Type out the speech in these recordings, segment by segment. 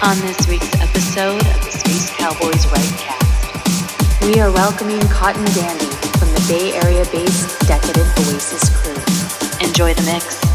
On this week's episode of the Space Cowboys Rightcast, we are welcoming Cotton Dandy from the Bay Area based Decadent Oasis crew. Enjoy the mix.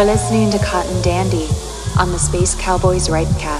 You're listening to Cotton Dandy on the Space Cowboys Rightcast.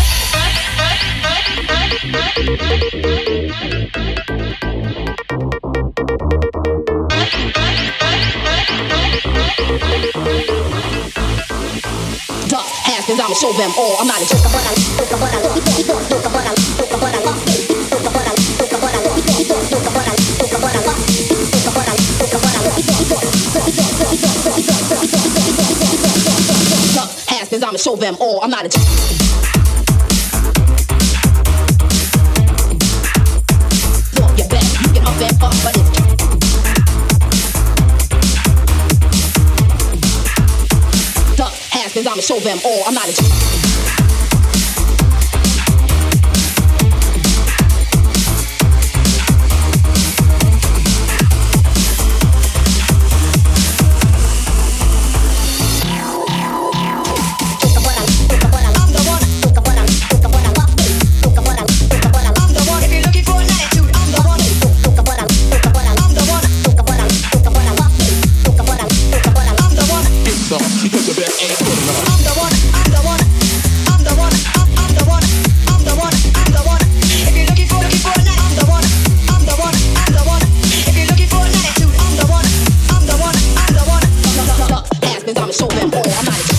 show them all. I'm not a joker, but I, joker, I, joker, but I, joker, but I, joker, I, joker, but Show them all. I'm not a. gonna show them all. I'm not a. second time it's over, boy, I'm not a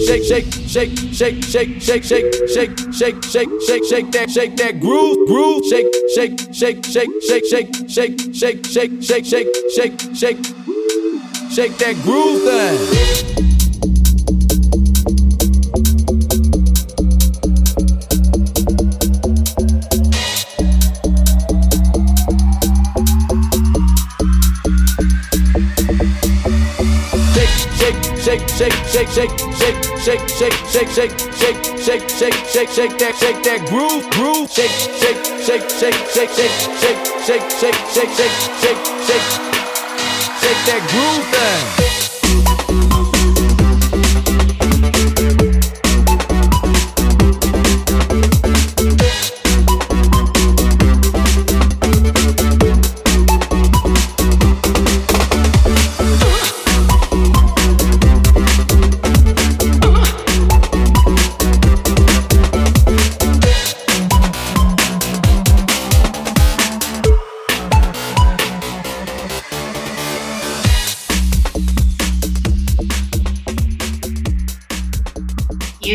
shake, shake, shake, shake, shake, shake, shake, shake, shake shake, shake that, shake that groove, groove, shake, shake, shake, shake, shake, shake, shake, shake, shake, shake, shake, shake, shake, shake that groove thing. shake, shake, shake, shake, shake, shake, shake, shake, shake, shake, shake, shake, shake, shake that, shake that groove, groove, shake, shake, shake, shake, shake, shake, shake, shake, shake, shake, shake, shake, shake, shake that groove thing.